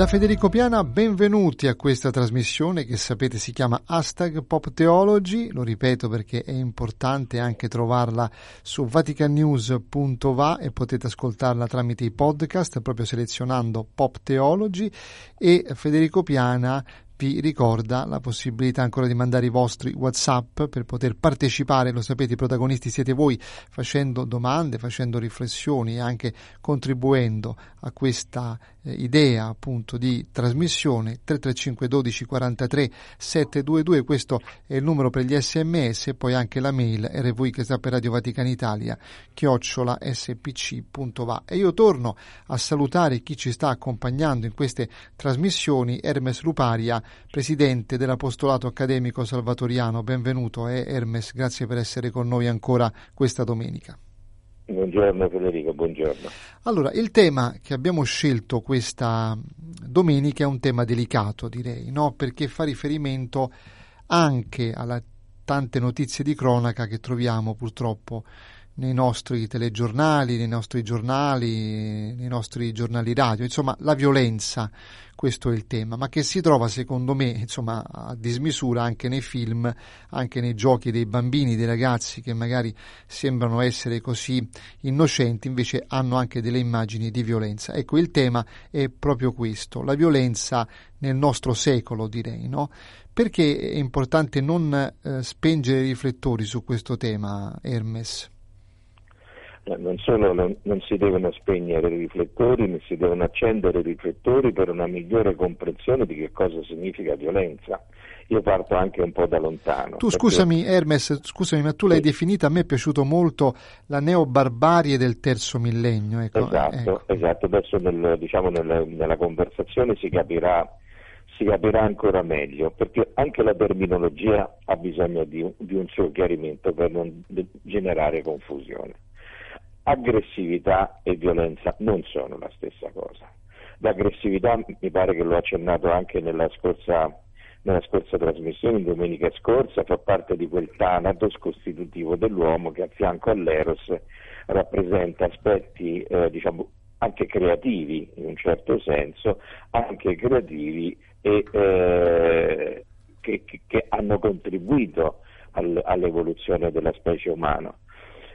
Da Federico Piana, benvenuti a questa trasmissione che sapete si chiama Hashtag Pop Theology, lo ripeto perché è importante anche trovarla su vaticanews.va e potete ascoltarla tramite i podcast proprio selezionando Pop Theology. E Federico Piana vi ricorda la possibilità ancora di mandare i vostri WhatsApp per poter partecipare, lo sapete, i protagonisti siete voi, facendo domande, facendo riflessioni e anche contribuendo a questa eh, idea appunto di trasmissione. 335 12 43 722 questo è il numero per gli sms e poi anche la mail rv che sta per Radio Vaticana Italia chiocciola spc.va e io torno a salutare chi ci sta accompagnando in queste trasmissioni Hermes Luparia presidente dell'Apostolato Accademico Salvatoriano benvenuto eh, Hermes grazie per essere con noi ancora questa domenica Buongiorno Federico, buongiorno. Allora, il tema che abbiamo scelto questa domenica è un tema delicato, direi, no? perché fa riferimento anche alle tante notizie di cronaca che troviamo purtroppo nei nostri telegiornali, nei nostri giornali, nei nostri giornali radio, insomma la violenza, questo è il tema, ma che si trova secondo me insomma a dismisura anche nei film, anche nei giochi dei bambini, dei ragazzi che magari sembrano essere così innocenti, invece hanno anche delle immagini di violenza. Ecco, il tema è proprio questo, la violenza nel nostro secolo direi, no? Perché è importante non eh, spengere i riflettori su questo tema, Hermes? Eh, non solo non, non, si devono spegnere i riflettori, ma si devono accendere i riflettori per una migliore comprensione di che cosa significa violenza. Io parto anche un po' da lontano. Tu perché... scusami Hermes, scusami, ma tu l'hai sì. definita, a me è piaciuto molto la neobarbarie del terzo millennio. Ecco. Esatto, ecco. esatto, adesso nel, diciamo, nel, nella conversazione si capirà si capirà ancora meglio, perché anche la terminologia ha bisogno di di un suo chiarimento per non generare confusione aggressività e violenza non sono la stessa cosa. L'aggressività mi pare che l'ho accennato anche nella scorsa, nella scorsa trasmissione, domenica scorsa, fa parte di quel tanatos costitutivo dell'uomo che a fianco all'eros rappresenta aspetti eh, diciamo, anche creativi in un certo senso, anche creativi e eh, che, che, hanno contribuito al, all'evoluzione della specie umana.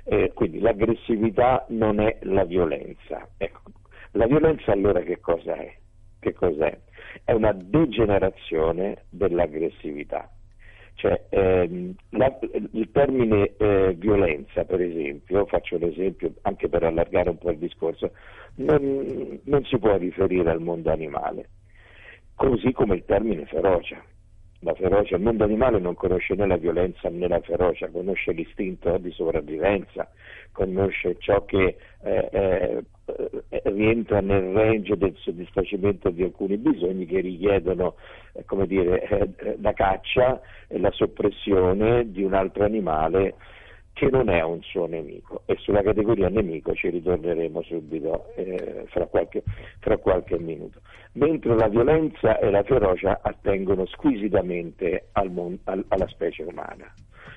Eh, quindi l'aggressività non è la violenza. Ecco, la violenza allora che cosa è? Che cos'è? È una degenerazione dell'aggressività. Cioè, ehm, la, il termine eh, violenza, per esempio, faccio l'esempio anche per allargare un po' il discorso, non, non si può riferire al mondo animale, così come il termine ferocia la ferocia, il mondo animale non conosce né la violenza né la ferocia, conosce l'istinto di sopravvivenza, conosce ciò che eh, eh, rientra nel range del soddisfacimento di alcuni bisogni che richiedono eh, dire, eh, la caccia e la soppressione di un altro animale che non è un suo nemico e sulla categoria nemico ci ritorneremo subito eh, fra, qualche, fra, qualche, minuto. Mentre la violenza e la ferocia attengono squisitamente al mon- al- alla specie umana,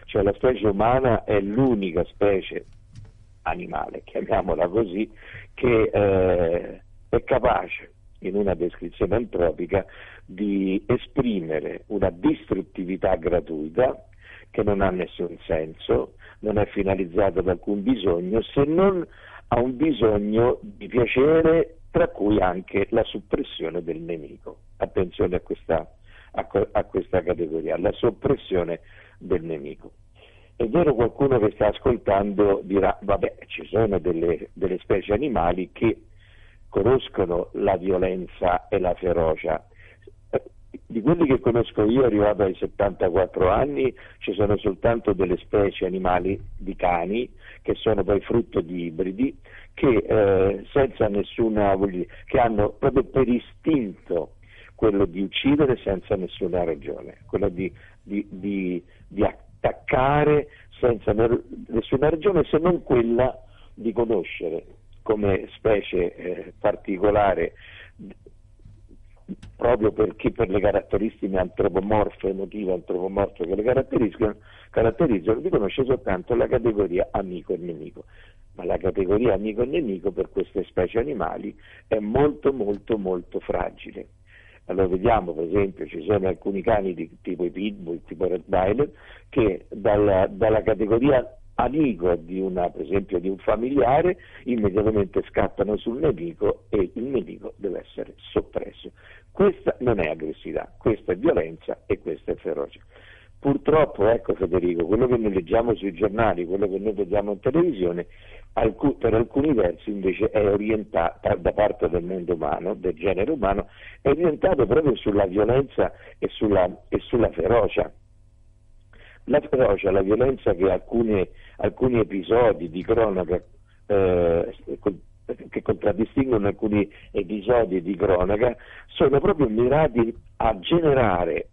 cioè la specie umana è l'unica specie animale, chiamiamola così, che eh, è capace in una descrizione antropica di esprimere una distruttività gratuita che non ha nessun senso, non è finalizzato ad alcun bisogno se non a un bisogno di piacere, tra cui anche la suppressione del nemico. Attenzione a questa, a, a questa categoria, la soppressione del nemico. È vero qualcuno che sta ascoltando dirà, vabbè, ci sono delle, delle specie animali che conoscono la violenza e la ferocia, di quelli che conosco io, arrivato ai 74 anni, ci sono soltanto delle specie animali di cani, che sono poi frutto di ibridi, che, eh, nessuna, che hanno proprio per istinto quello di uccidere senza nessuna ragione, quello di, di, di, di attaccare senza nessuna ragione se non quella di conoscere come specie eh, particolare proprio perché per le caratteristiche antropomorfe, emotive antropomorfe che le caratterizzano, caratterizzano, riconosce soltanto la categoria amico e nemico. Ma la categoria amico e nemico per queste specie animali è molto molto molto fragile. Allora vediamo per esempio ci sono alcuni cani di, tipo i pitbull, tipo Rottweiler, che dalla, dalla categoria amico di una, per esempio di un familiare, immediatamente scattano sul nemico e il nemico deve essere soppresso. Questa non è aggressività, questa è violenza e questa è ferocia. Purtroppo, ecco Federico, quello che noi leggiamo sui giornali, quello che noi vediamo in televisione, per alcuni versi invece è orientato da parte del mondo umano, del genere umano, è orientato proprio sulla violenza e sulla, e sulla ferocia. La ferocia, la violenza che alcune, alcuni episodi di cronaca eh, che contraddistinguono alcuni episodi di cronaca sono proprio mirati a generare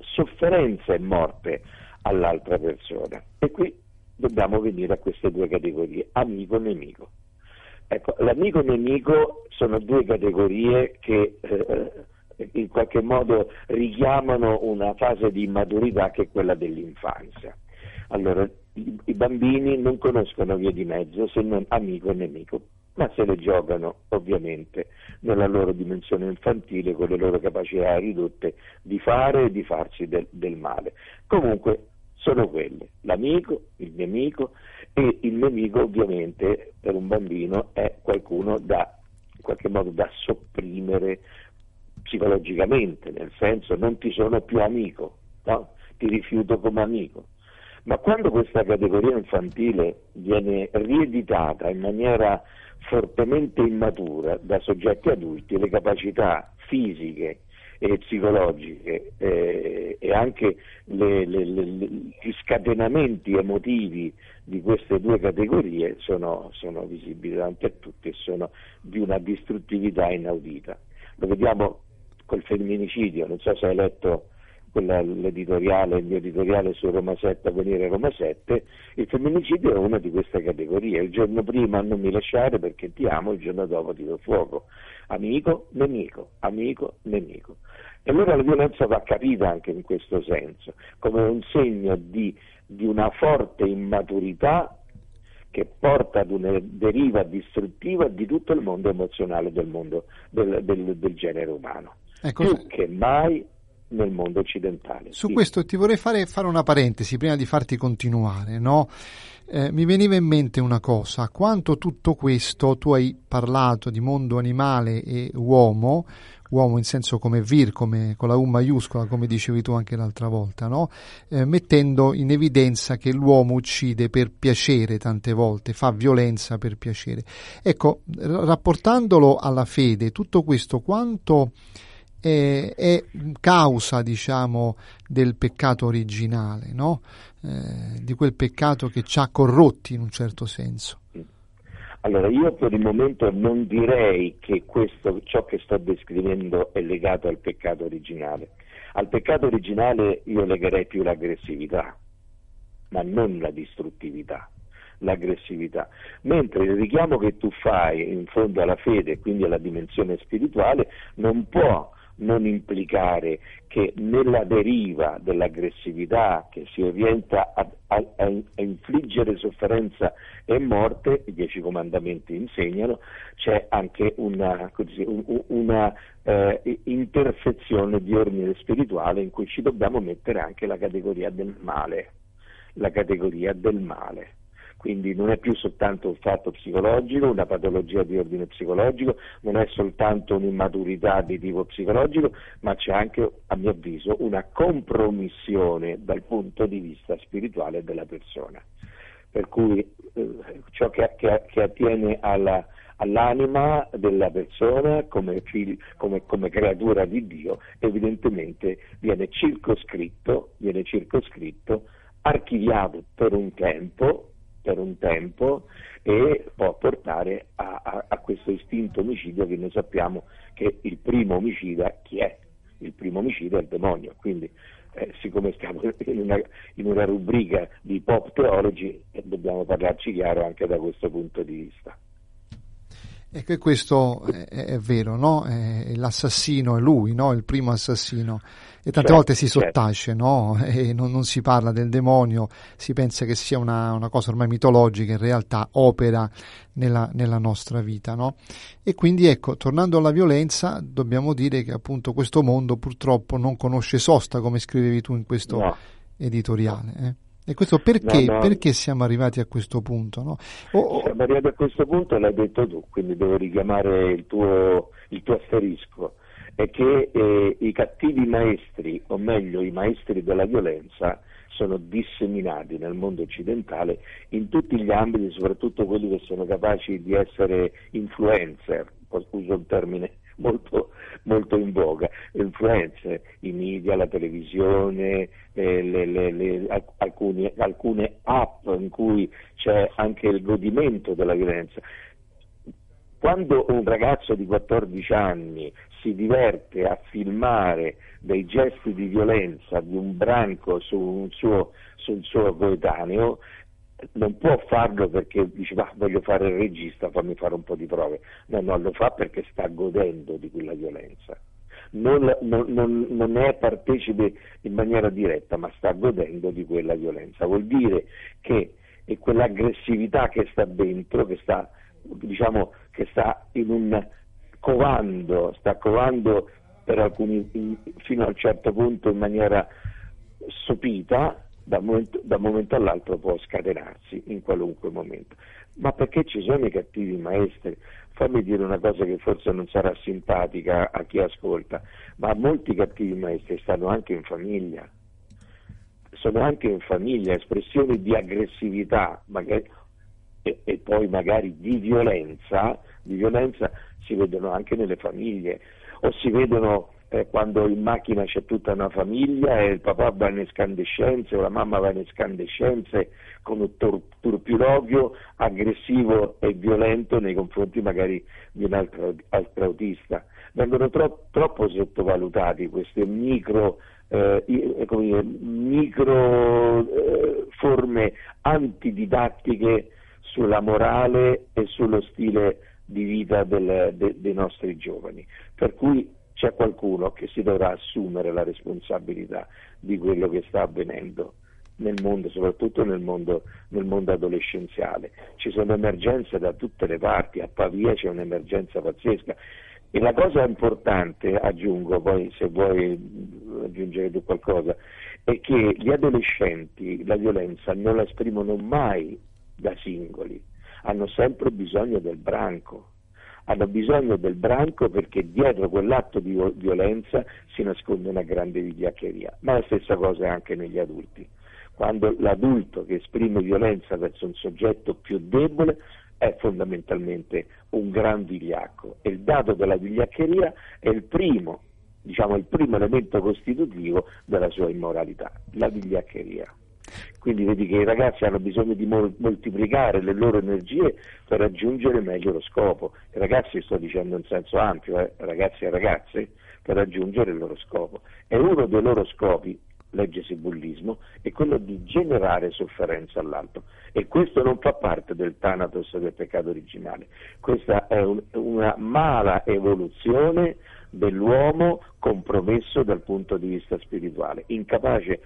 sofferenza e morte all'altra persona. E qui dobbiamo venire a queste due categorie, amico e nemico. Ecco, l'amico e nemico sono due categorie che eh, in qualche modo richiamano una fase di immaturità che è quella dell'infanzia. Allora, i, bambini non conoscono via di mezzo se non amico e nemico, ma se le giocano ovviamente nella loro dimensione infantile con le loro capacità ridotte di fare e di farsi del, del male. Comunque sono quelle, l'amico, il nemico e il nemico ovviamente per un bambino è qualcuno da in qualche modo da sopprimere psicologicamente, nel senso non ti sono più amico, no? ti rifiuto come amico. Ma quando questa categoria infantile viene rieditata in maniera fortemente immatura da soggetti adulti, le capacità fisiche e psicologiche eh, e anche le, le, le, gli scatenamenti emotivi di queste due categorie sono, sono visibili davanti a tutti e sono di una distruttività inaudita. Lo vediamo col femminicidio, non so se hai letto quella, l'editoriale, il mio editoriale su Roma 7, Avvenire Roma 7, il femminicidio è una di queste categorie. Il giorno prima non mi lasciare perché ti amo, il giorno dopo ti do fuoco. Amico, nemico, amico, nemico. E allora la violenza va capita anche in questo senso, come un segno di, di una forte immaturità che porta ad una deriva distruttiva di tutto il mondo emozionale del, mondo, del, del, del genere umano. Ecco, Più che mai nel mondo occidentale. Su sì. questo ti vorrei fare, fare, una parentesi prima di farti continuare. No? Eh, mi veniva in mente una cosa, quanto tutto questo, tu hai parlato di mondo animale e uomo, uomo in senso come vir, come, con la U maiuscola, come dicevi tu anche l'altra volta, no? eh, mettendo in evidenza che l'uomo uccide per piacere tante volte, fa violenza per piacere. Ecco, rapportandolo alla fede, tutto questo quanto è, è causa, diciamo, del peccato originale, no? eh, di quel peccato che ci ha corrotti in un certo senso. Allora, io per il momento non direi che questo, ciò che sto descrivendo è legato al peccato originale. Al peccato originale io legherei più l'aggressività, ma non la distruttività l'aggressività, mentre il richiamo che tu fai in fondo alla fede, quindi alla dimensione spirituale, non può non implicare che nella deriva dell'aggressività che si orienta a, a, a infliggere sofferenza e morte, i dieci comandamenti insegnano, c'è anche una, così, una eh, intersezione di ordine spirituale in cui ci dobbiamo mettere anche la categoria del male, la categoria del male quindi non è più soltanto un fatto psicologico, una patologia di ordine psicologico, non è soltanto un'immaturità di tipo psicologico, ma c'è anche, a mio avviso, una compromissione dal punto di vista spirituale della persona. Per cui eh, ciò che, che, che attiene alla, all'anima della persona come, figli, come, come, creatura di Dio, evidentemente viene circoscritto, viene circoscritto, archiviato per un tempo, per un tempo e può portare a, a, a, questo istinto omicidio che noi sappiamo che il primo omicida chi è? Il primo omicida è il demonio, quindi eh, siccome stiamo in una, in una, rubrica di pop theology, eh, dobbiamo parlarci chiaro anche da questo punto di vista. Ecco, e questo è, è vero, no? È l'assassino è lui, no? Il primo assassino. E tante certo, volte si certo. sottace, certo. no? E non, non, si parla del demonio, si pensa che sia una, una cosa ormai mitologica, in realtà opera nella, nella, nostra vita, no? E quindi ecco, tornando alla violenza, dobbiamo dire che appunto questo mondo purtroppo non conosce sosta, come scrivevi tu in questo no. editoriale. Eh? E questo perché, no, no. perché siamo arrivati a questo punto? No? Oh, siamo arrivati a questo punto, l'hai detto tu, quindi devo richiamare il tuo, il tuo asterisco, è che eh, i cattivi maestri, o meglio i maestri della violenza, sono disseminati nel mondo occidentale in tutti gli ambiti, soprattutto quelli che sono capaci di essere influencer, uso un termine molto, molto in voga, influenze, i media, la televisione, eh, le, le, le, alcuni, alcune app in cui c'è anche il godimento della violenza. Quando un ragazzo di 14 anni si diverte a filmare dei gesti di violenza di un branco su un suo, su un suo coetaneo, non può farlo perché dice ma voglio fare il regista, fammi fare un po' di prove. No, no, lo fa perché sta godendo di quella violenza. Non, non, non, è partecipe in maniera diretta, ma sta godendo di quella violenza. Vuol dire che è quell'aggressività che sta dentro, che sta, diciamo, che sta in un covando, sta covando per alcuni, fino a un certo punto in maniera sopita, da un, momento, momento all'altro può scatenarsi in qualunque momento. Ma perché ci sono i cattivi maestri? Fammi dire una cosa che forse non sarà simpatica a chi ascolta, ma molti cattivi maestri stanno anche in famiglia. Sono anche in famiglia espressioni di aggressività magari, e, e poi magari di violenza, di violenza si vedono anche nelle famiglie o si vedono eh, quando in macchina c'è tutta una famiglia e il papà va in escandescenze o la mamma va in escandescenze con un tor- turpiloquio aggressivo e violento nei confronti magari di un altro, altro autista. Vengono tro- troppo sottovalutati queste micro, eh, dire, micro eh, forme antididattiche sulla morale e sullo stile di vita del, de, dei nostri giovani. Per cui c'è qualcuno che si dovrà assumere la responsabilità di quello che sta avvenendo nel mondo, soprattutto nel mondo, nel mondo, adolescenziale. Ci sono emergenze da tutte le parti, a Pavia c'è un'emergenza pazzesca. E la cosa importante, aggiungo poi se vuoi aggiungere tu qualcosa, è che gli adolescenti la violenza non la esprimono mai da singoli, hanno sempre bisogno del branco hanno bisogno del branco perché dietro quell'atto di violenza si nasconde una grande vigliaccheria. Ma la stessa cosa è anche negli adulti. Quando l'adulto che esprime violenza verso un soggetto più debole è fondamentalmente un gran vigliacco e il dato della vigliaccheria è il primo, diciamo, il primo elemento costitutivo della sua immoralità, la vigliaccheria. Quindi vedi che i ragazzi hanno bisogno di mol- moltiplicare le loro energie per raggiungere meglio lo scopo. I ragazzi, sto dicendo in senso ampio, eh, ragazzi e ragazze, per raggiungere il loro scopo. E uno dei loro scopi, leggesi bullismo, è quello di generare sofferenza all'altro. E questo non fa parte del Thanatos del peccato originale. Questa è un, una mala evoluzione dell'uomo compromesso dal punto di vista spirituale, incapace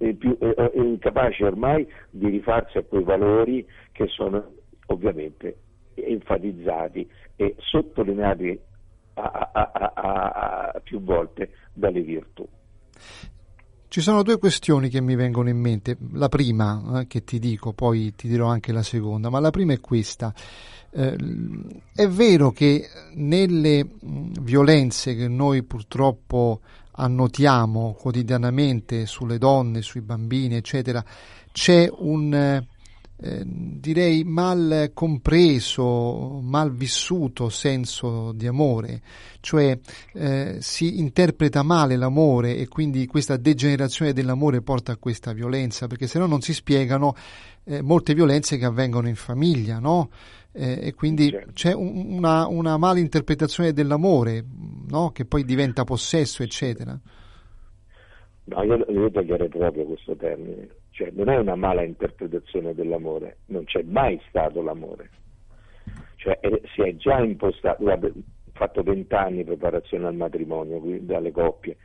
è, più, è incapace ormai di rifarsi a quei valori che sono ovviamente enfatizzati e sottolineati a, a, a, più volte dalle virtù. Ci sono due questioni che mi vengono in mente. La prima, eh, che ti dico, poi ti dirò anche la seconda, ma la prima è questa. Eh, è vero che nelle violenze che noi purtroppo annotiamo quotidianamente sulle donne, sui bambini, eccetera, c'è un eh, direi mal compreso, mal vissuto senso di amore, cioè eh, si interpreta male l'amore e quindi questa degenerazione dell'amore porta a questa violenza, perché se no non si spiegano eh, molte violenze che avvengono in famiglia, no? Eh, e quindi certo. c'è un, una, una mala interpretazione dell'amore no? che poi diventa possesso, eccetera. No, io, io toglierei proprio questo termine, cioè non è una mala interpretazione dell'amore, non c'è mai stato l'amore, cioè è, si è già impostato, ho fatto vent'anni preparazione al matrimonio dalle coppie,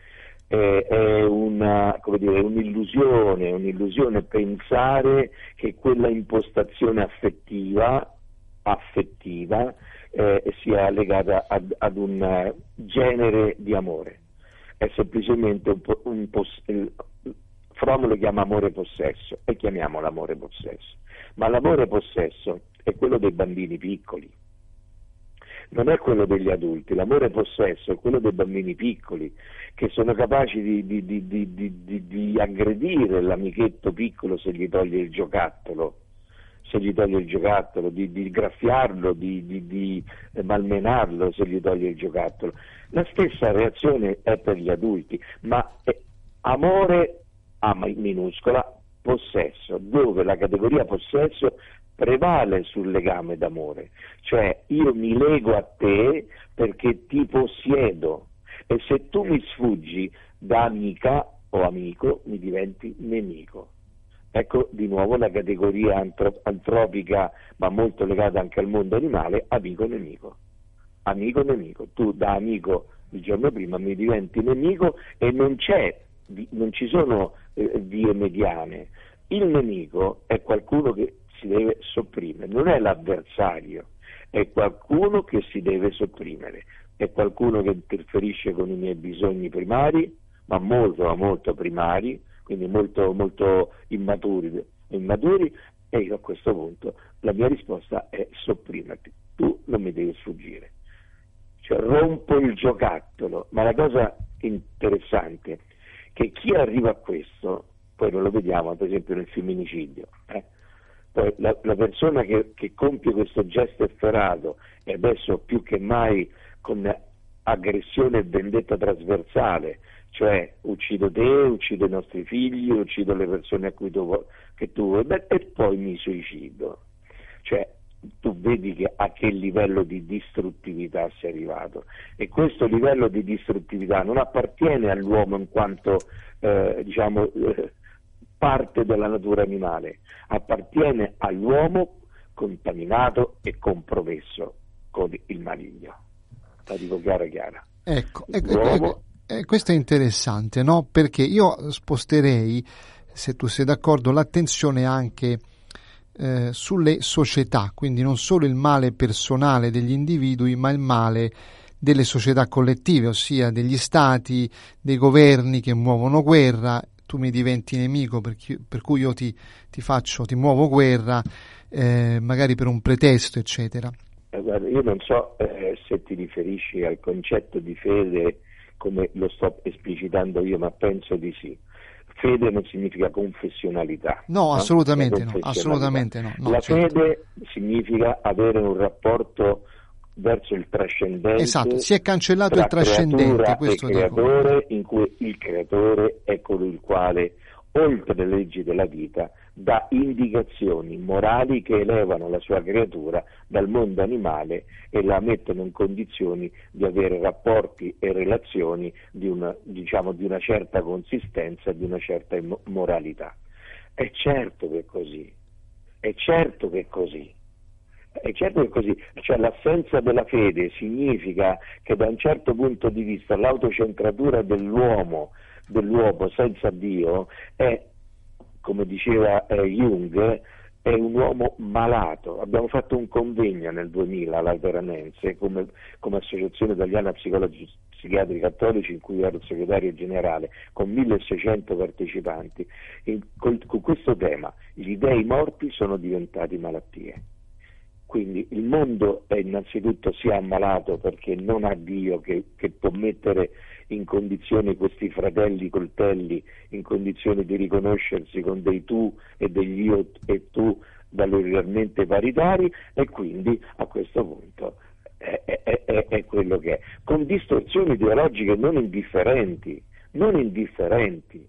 è, è una, dire, un'illusione, un'illusione pensare che quella impostazione affettiva, affettiva eh, sia legata ad, ad un genere di amore. È semplicemente un, un poss- Fromm lo chiama amore possesso e chiamiamolo amore possesso, ma l'amore possesso è quello dei bambini piccoli, non è quello degli adulti, l'amore possesso è quello dei bambini piccoli che sono capaci di, di, di, di aggredire l'amichetto piccolo se gli toglie il giocattolo se gli toglie il giocattolo, di, di graffiarlo, di, di, di, malmenarlo se gli toglie il giocattolo. La stessa reazione è per gli adulti, ma amore a minuscola, possesso, dove la categoria possesso prevale sul legame d'amore, cioè io mi lego a te perché ti possiedo e se tu mi sfuggi da amica o amico mi diventi nemico. Ecco di nuovo la categoria antropica, ma molto legata anche al mondo animale, amico-nemico. Amico-nemico. Tu da amico il giorno prima mi diventi nemico e non, non ci sono eh, vie mediane. Il nemico è qualcuno che si deve sopprimere, non è l'avversario, è qualcuno che si deve sopprimere, è qualcuno che interferisce con i miei bisogni primari, ma molto, molto primari, quindi molto, molto immaturi, immaturi e io a questo punto la mia risposta è sopprimerti, tu non mi devi sfuggire. Cioè rompo il giocattolo, ma la cosa interessante è che chi arriva a questo, poi non lo vediamo per esempio nel femminicidio, eh? poi la, la persona che, che compie questo gesto efferato e adesso più che mai con aggressione e vendetta trasversale cioè uccido te, uccido i nostri figli, uccido le persone a cui tu, che tu vuoi bene e poi mi suicido. Cioè, tu vedi che a che livello di distruttività sei arrivato e questo livello di distruttività non appartiene all'uomo in quanto eh, diciamo, eh, parte della natura animale, appartiene all'uomo contaminato e compromesso con il maligno. La dico chiara chiara. Ecco, ecco, ecco, eh, questo è interessante, no? Perché io sposterei, se tu sei d'accordo, l'attenzione anche eh, sulle società, quindi non solo il male personale degli individui, ma il male delle società collettive, ossia degli stati, dei governi che muovono guerra, tu mi diventi nemico per, chi, per cui io ti, ti, faccio, ti muovo guerra, eh, magari per un pretesto, eccetera. Eh, guarda, io non so eh, se ti riferisci al concetto di fede come lo sto esplicitando io, ma penso di sì. Fede non significa confessionalità. No, assolutamente no. Assolutamente no, no La certo. fede significa avere un rapporto verso il trascendente. Esatto, si è cancellato il trascendente, questo creatore, in cui il creatore è colui il quale, oltre le leggi della vita, dà indicazioni morali che elevano la sua creatura dal mondo animale e la mettono in condizioni di avere rapporti e relazioni di una, diciamo, di una certa consistenza di una certa moralità. È certo che è così, è certo che è così. È certo che è così, cioè l'assenza della fede significa che da un certo punto di vista l'autocentratura dell'uomo, dell'uomo senza Dio è come diceva eh, Jung, è un uomo malato. Abbiamo fatto un convegno nel 2000 all'Alveranense come, come Associazione Italiana Psicologi Psichiatri Cattolici in cui ero segretario generale con 1600 partecipanti. In, con, con questo tema gli dei morti sono diventati malattie. Quindi il mondo è innanzitutto si è ammalato perché non ha Dio che, che può mettere in condizione questi fratelli coltelli, in condizione di riconoscersi con dei tu e degli io e tu valorialmente paritari e quindi a questo punto è, è, è, è quello che è, con distorsioni ideologiche non indifferenti, non indifferenti.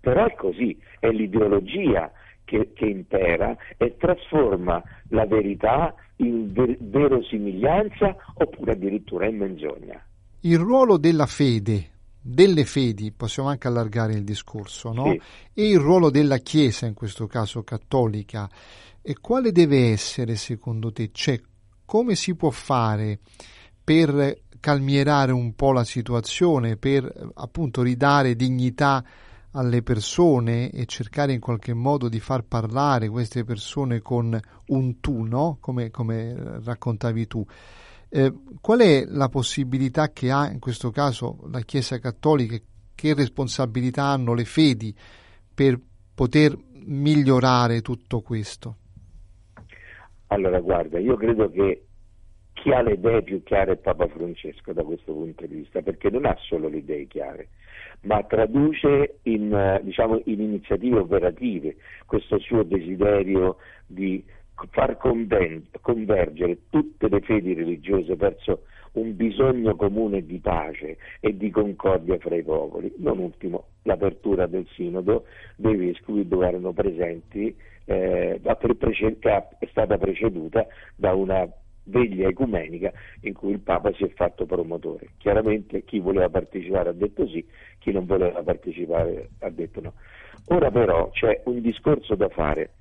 Però è così, è l'ideologia che, che impera e trasforma la verità in ver- verosimiglianza oppure addirittura in menzogna. Il ruolo della fede delle fedi, possiamo anche allargare il discorso, no? Sì. e il ruolo della Chiesa, in questo caso cattolica, e quale deve essere secondo te? Cioè, come si può fare per calmierare un po' la situazione, per appunto ridare dignità alle persone e cercare in qualche modo di far parlare queste persone con un tu, no? come, come raccontavi tu. Eh, qual è la possibilità che ha in questo caso la Chiesa Cattolica, che responsabilità hanno le fedi per poter migliorare tutto questo? Allora, guarda, io credo che chi ha le idee più chiare è Papa Francesco da questo punto di vista, perché non ha solo le idee chiare, ma traduce in, diciamo, in iniziative operative questo suo desiderio di far convergere tutte le fedi religiose verso un bisogno comune di pace e di concordia fra i popoli. Non ultimo, l'apertura del sinodo dei vescovi dove erano presenti, eh, è stata preceduta da una veglia ecumenica in cui il Papa si è fatto promotore. Chiaramente chi voleva partecipare ha detto sì, chi non voleva partecipare ha detto no. Ora però c'è un discorso da fare,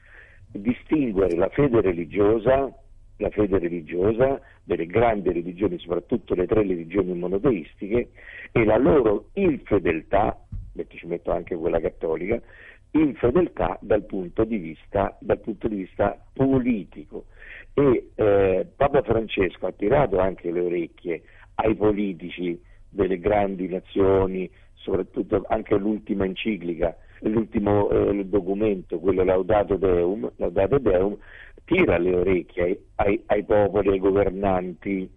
distinguere la fede religiosa, la fede religiosa delle grandi religioni, soprattutto le tre religioni monoteistiche, e la loro infedeltà, ci metto anche quella cattolica, infedeltà dal punto di vista, punto di vista politico. E eh, Papa Francesco ha tirato anche le orecchie ai politici delle grandi nazioni, soprattutto anche l'ultima enciclica, l'ultimo eh, documento, quello Laudato Deum, Laudato Deum, tira le orecchie ai, ai, ai popoli, ai governanti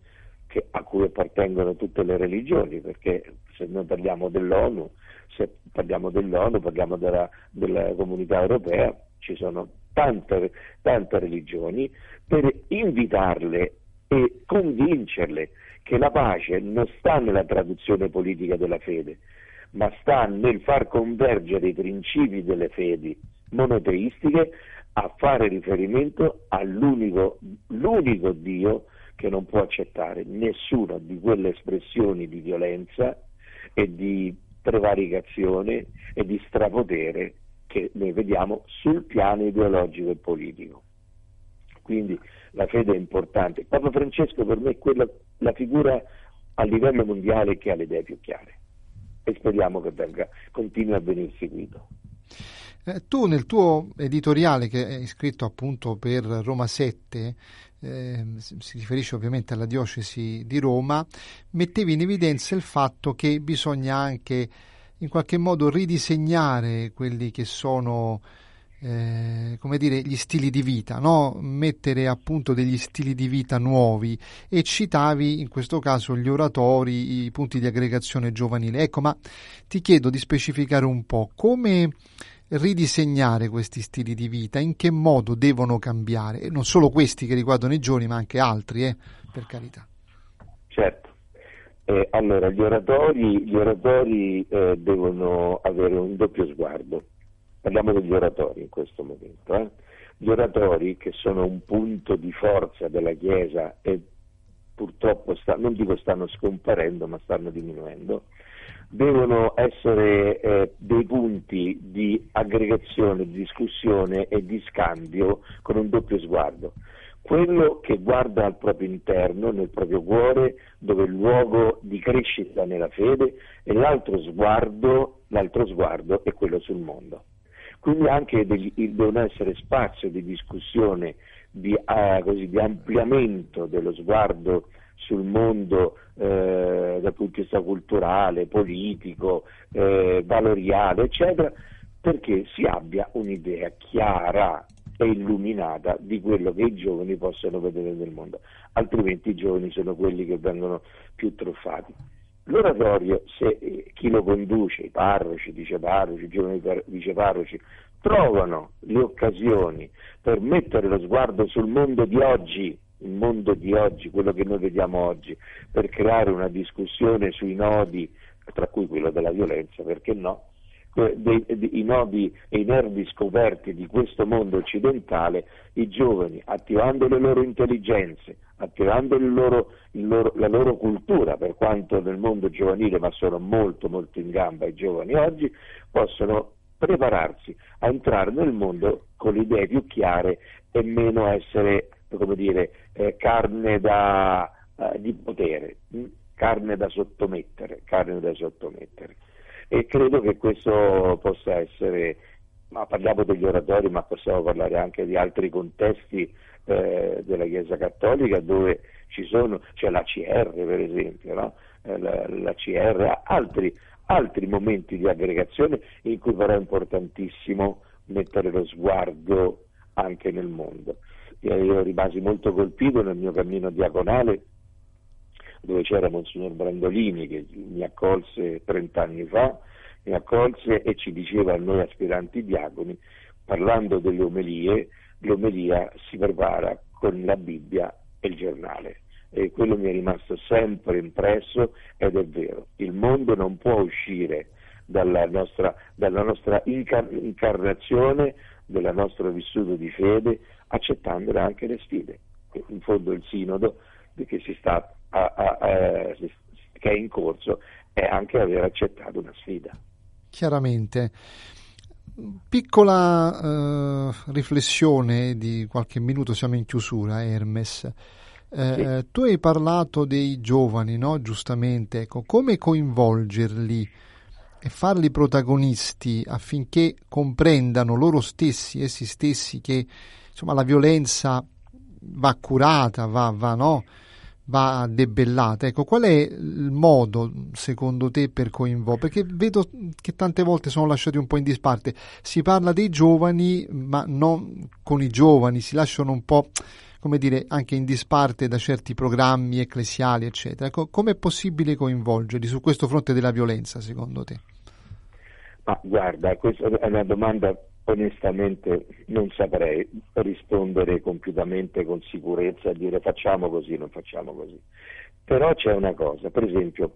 che, a cui appartengono tutte le religioni, perché se noi parliamo dell'ONU, se parliamo dell'ONU, parliamo della, della comunità europea, ci sono tante, tante religioni, per invitarle e convincerle che la pace non sta nella traduzione politica della fede, ma sta nel far convergere i principi delle fedi monoteistiche a fare riferimento all'unico l'unico Dio che non può accettare nessuna di quelle espressioni di violenza e di prevaricazione e di strapotere che noi vediamo sul piano ideologico e politico. Quindi la fede è importante. Papa Francesco per me è quella, la figura a livello mondiale che ha le idee più chiare e speriamo che venga, continui a venire seguito. Eh, tu nel tuo editoriale che è scritto appunto per Roma 7, eh, si riferisce ovviamente alla diocesi di Roma, mettevi in evidenza il fatto che bisogna anche in qualche modo ridisegnare quelli che sono eh, come dire, gli stili di vita, no? mettere appunto degli stili di vita nuovi e citavi in questo caso gli oratori, i punti di aggregazione giovanile. Ecco, ma ti chiedo di specificare un po' come ridisegnare questi stili di vita, in che modo devono cambiare, non solo questi che riguardano i giovani, ma anche altri, eh, per carità. Certo. Eh, allora, gli oratori, gli oratori eh, devono avere un doppio sguardo. Parliamo degli oratori in questo momento. Eh? Gli oratori che sono un punto di forza della Chiesa e purtroppo sta, non dico stanno scomparendo ma stanno diminuendo, devono essere eh, dei punti di aggregazione, di discussione e di scambio con un doppio sguardo. Quello che guarda al proprio interno, nel proprio cuore, dove è il luogo di crescita nella fede, e l'altro sguardo, l'altro sguardo è quello sul mondo. Quindi anche degli, devono essere spazio di discussione, di, uh, così, di ampliamento dello sguardo sul mondo eh, dal punto di vista culturale, politico, eh, valoriale, eccetera, perché si abbia un'idea chiara e illuminata di quello che i giovani possono vedere nel mondo, altrimenti i giovani sono quelli che vengono più truffati. L'oratorio, se eh, chi lo conduce, i parroci, i viceparroci, i giovani viceparroci, trovano le occasioni per mettere lo sguardo sul mondo di oggi, il mondo di oggi, quello che noi vediamo oggi, per creare una discussione sui nodi, tra cui quello della violenza, perché no? I nodi e i nervi scoperti di questo mondo occidentale, i giovani, attivando le loro intelligenze, attivando loro, loro, la loro cultura, per quanto nel mondo giovanile, ma sono molto molto in gamba i giovani oggi, possono prepararsi a entrare nel mondo con le idee più chiare e meno essere, come dire, eh, carne da, eh, di potere, mh? Hm? carne da sottomettere, carne da sottomettere. E credo che questo possa essere, ma parliamo degli oratori, ma possiamo parlare anche di altri contesti eh, della Chiesa Cattolica dove ci sono, c'è la CR per esempio, no? eh, la, la, CR, altri, altri momenti di aggregazione in cui però è importantissimo mettere lo sguardo anche nel mondo. Io rimasi molto colpito nel mio cammino diaconale dove c'era Monsignor Brandolini che mi accolse 30 anni fa, mi accolse e ci diceva a noi aspiranti diaconi, parlando delle omelie, l'omelia si prepara con la Bibbia e il giornale. E quello mi è rimasto sempre impresso ed è vero, il mondo non può uscire dalla nostra, dalla nostra incar- incarnazione, del nostro vissuto di fede, accettandole anche le sfide. In fondo il sinodo che a, a, a, che è in corso è anche aver accettato una sfida. Chiaramente. Piccola eh, riflessione di qualche minuto, siamo in chiusura, Hermes. Eh, sì. Eh, tu hai parlato dei giovani, no? giustamente, ecco, come coinvolgerli e farli protagonisti affinché comprendano loro stessi, essi stessi, che insomma, la violenza va curata, va, va no? Va debellata. Ecco, qual è il modo secondo te per coinvolgere? Perché vedo che tante volte sono lasciati un po' in disparte. Si parla dei giovani, ma non con i giovani, si lasciano un po' come dire, anche in disparte da certi programmi ecclesiali, eccetera. Ecco, com'è possibile coinvolgerli su questo fronte della violenza, secondo te? Ma guarda, questa è una domanda onestamente non saprei rispondere compiutamente con sicurezza e dire facciamo così, non facciamo così. Però c'è una cosa, per esempio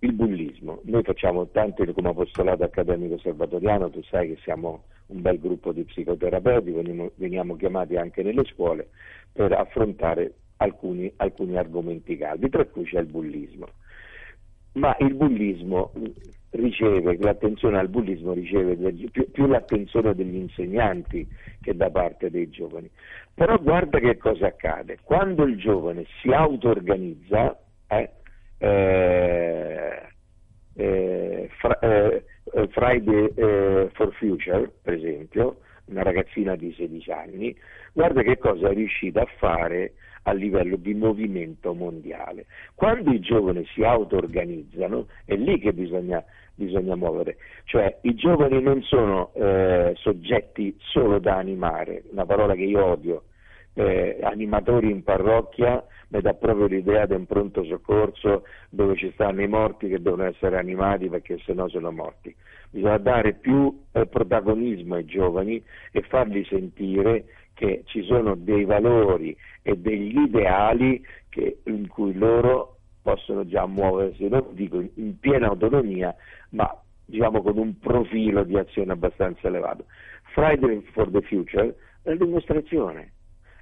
il bullismo. Noi facciamo tanto come apostolato accademico salvatoriano, tu sai che siamo un bel gruppo di psicoterapeuti, veniamo, veniamo chiamati anche nelle scuole per affrontare alcuni, alcuni argomenti caldi, tra cui c'è il bullismo. Ma il bullismo riceve, l'attenzione al bullismo riceve più, più, l'attenzione degli insegnanti che da parte dei giovani. Però guarda che cosa accade, quando il giovane si auto-organizza, eh, eh, eh, eh, Friday eh, for Future, per esempio, una ragazzina di 16 anni, guarda che cosa è riuscita a fare a livello di movimento mondiale. Quando i giovani si auto-organizzano è lì che bisogna, bisogna muovere, cioè i giovani non sono eh, soggetti solo da animare, una parola che io odio, eh, animatori in parrocchia mi dà proprio l'idea di un pronto soccorso dove ci stanno i morti che devono essere animati perché sennò sono morti. Bisogna dare più eh, protagonismo ai giovani e farli sentire che ci sono dei valori e degli ideali che, in cui loro possono già muoversi, non dico in piena autonomia, ma diciamo con un profilo di azione abbastanza elevato. Friday for the Future è la dimostrazione,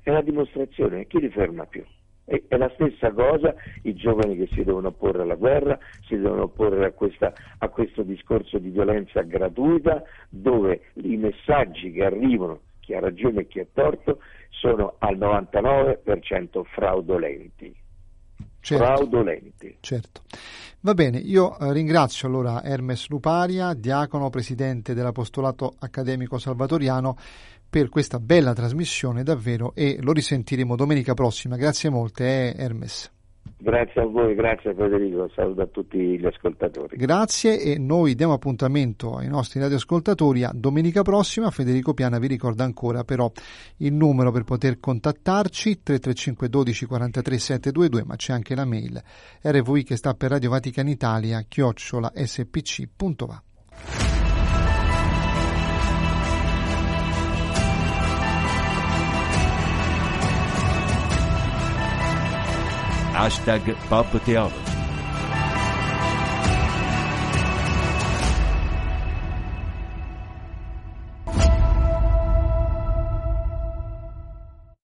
è la dimostrazione, chi li ferma più? È, la stessa cosa i giovani che si devono opporre alla guerra, si devono opporre a, questa, a questo discorso di violenza gratuita dove i messaggi che arrivano chi ha ragione e chi ha torto, sono al 99% fraudolenti. Certo, fraudolenti. Certo. Va bene, io eh, ringrazio allora Hermes Luparia, diacono, presidente dell'Apostolato Accademico Salvatoriano, per questa bella trasmissione davvero e lo risentiremo domenica prossima. Grazie molte, eh, Hermes. Grazie a voi, grazie Federico, saluto a tutti gli ascoltatori. Grazie e noi diamo appuntamento ai nostri radioascoltatori a domenica prossima. Federico Piana vi ricorda ancora però il numero per poter contattarci 335 12 43 722, ma c'è anche la mail rvi che sta per Radio Vaticana Italia chiocciola spc.va. Hashtag Pop Theology.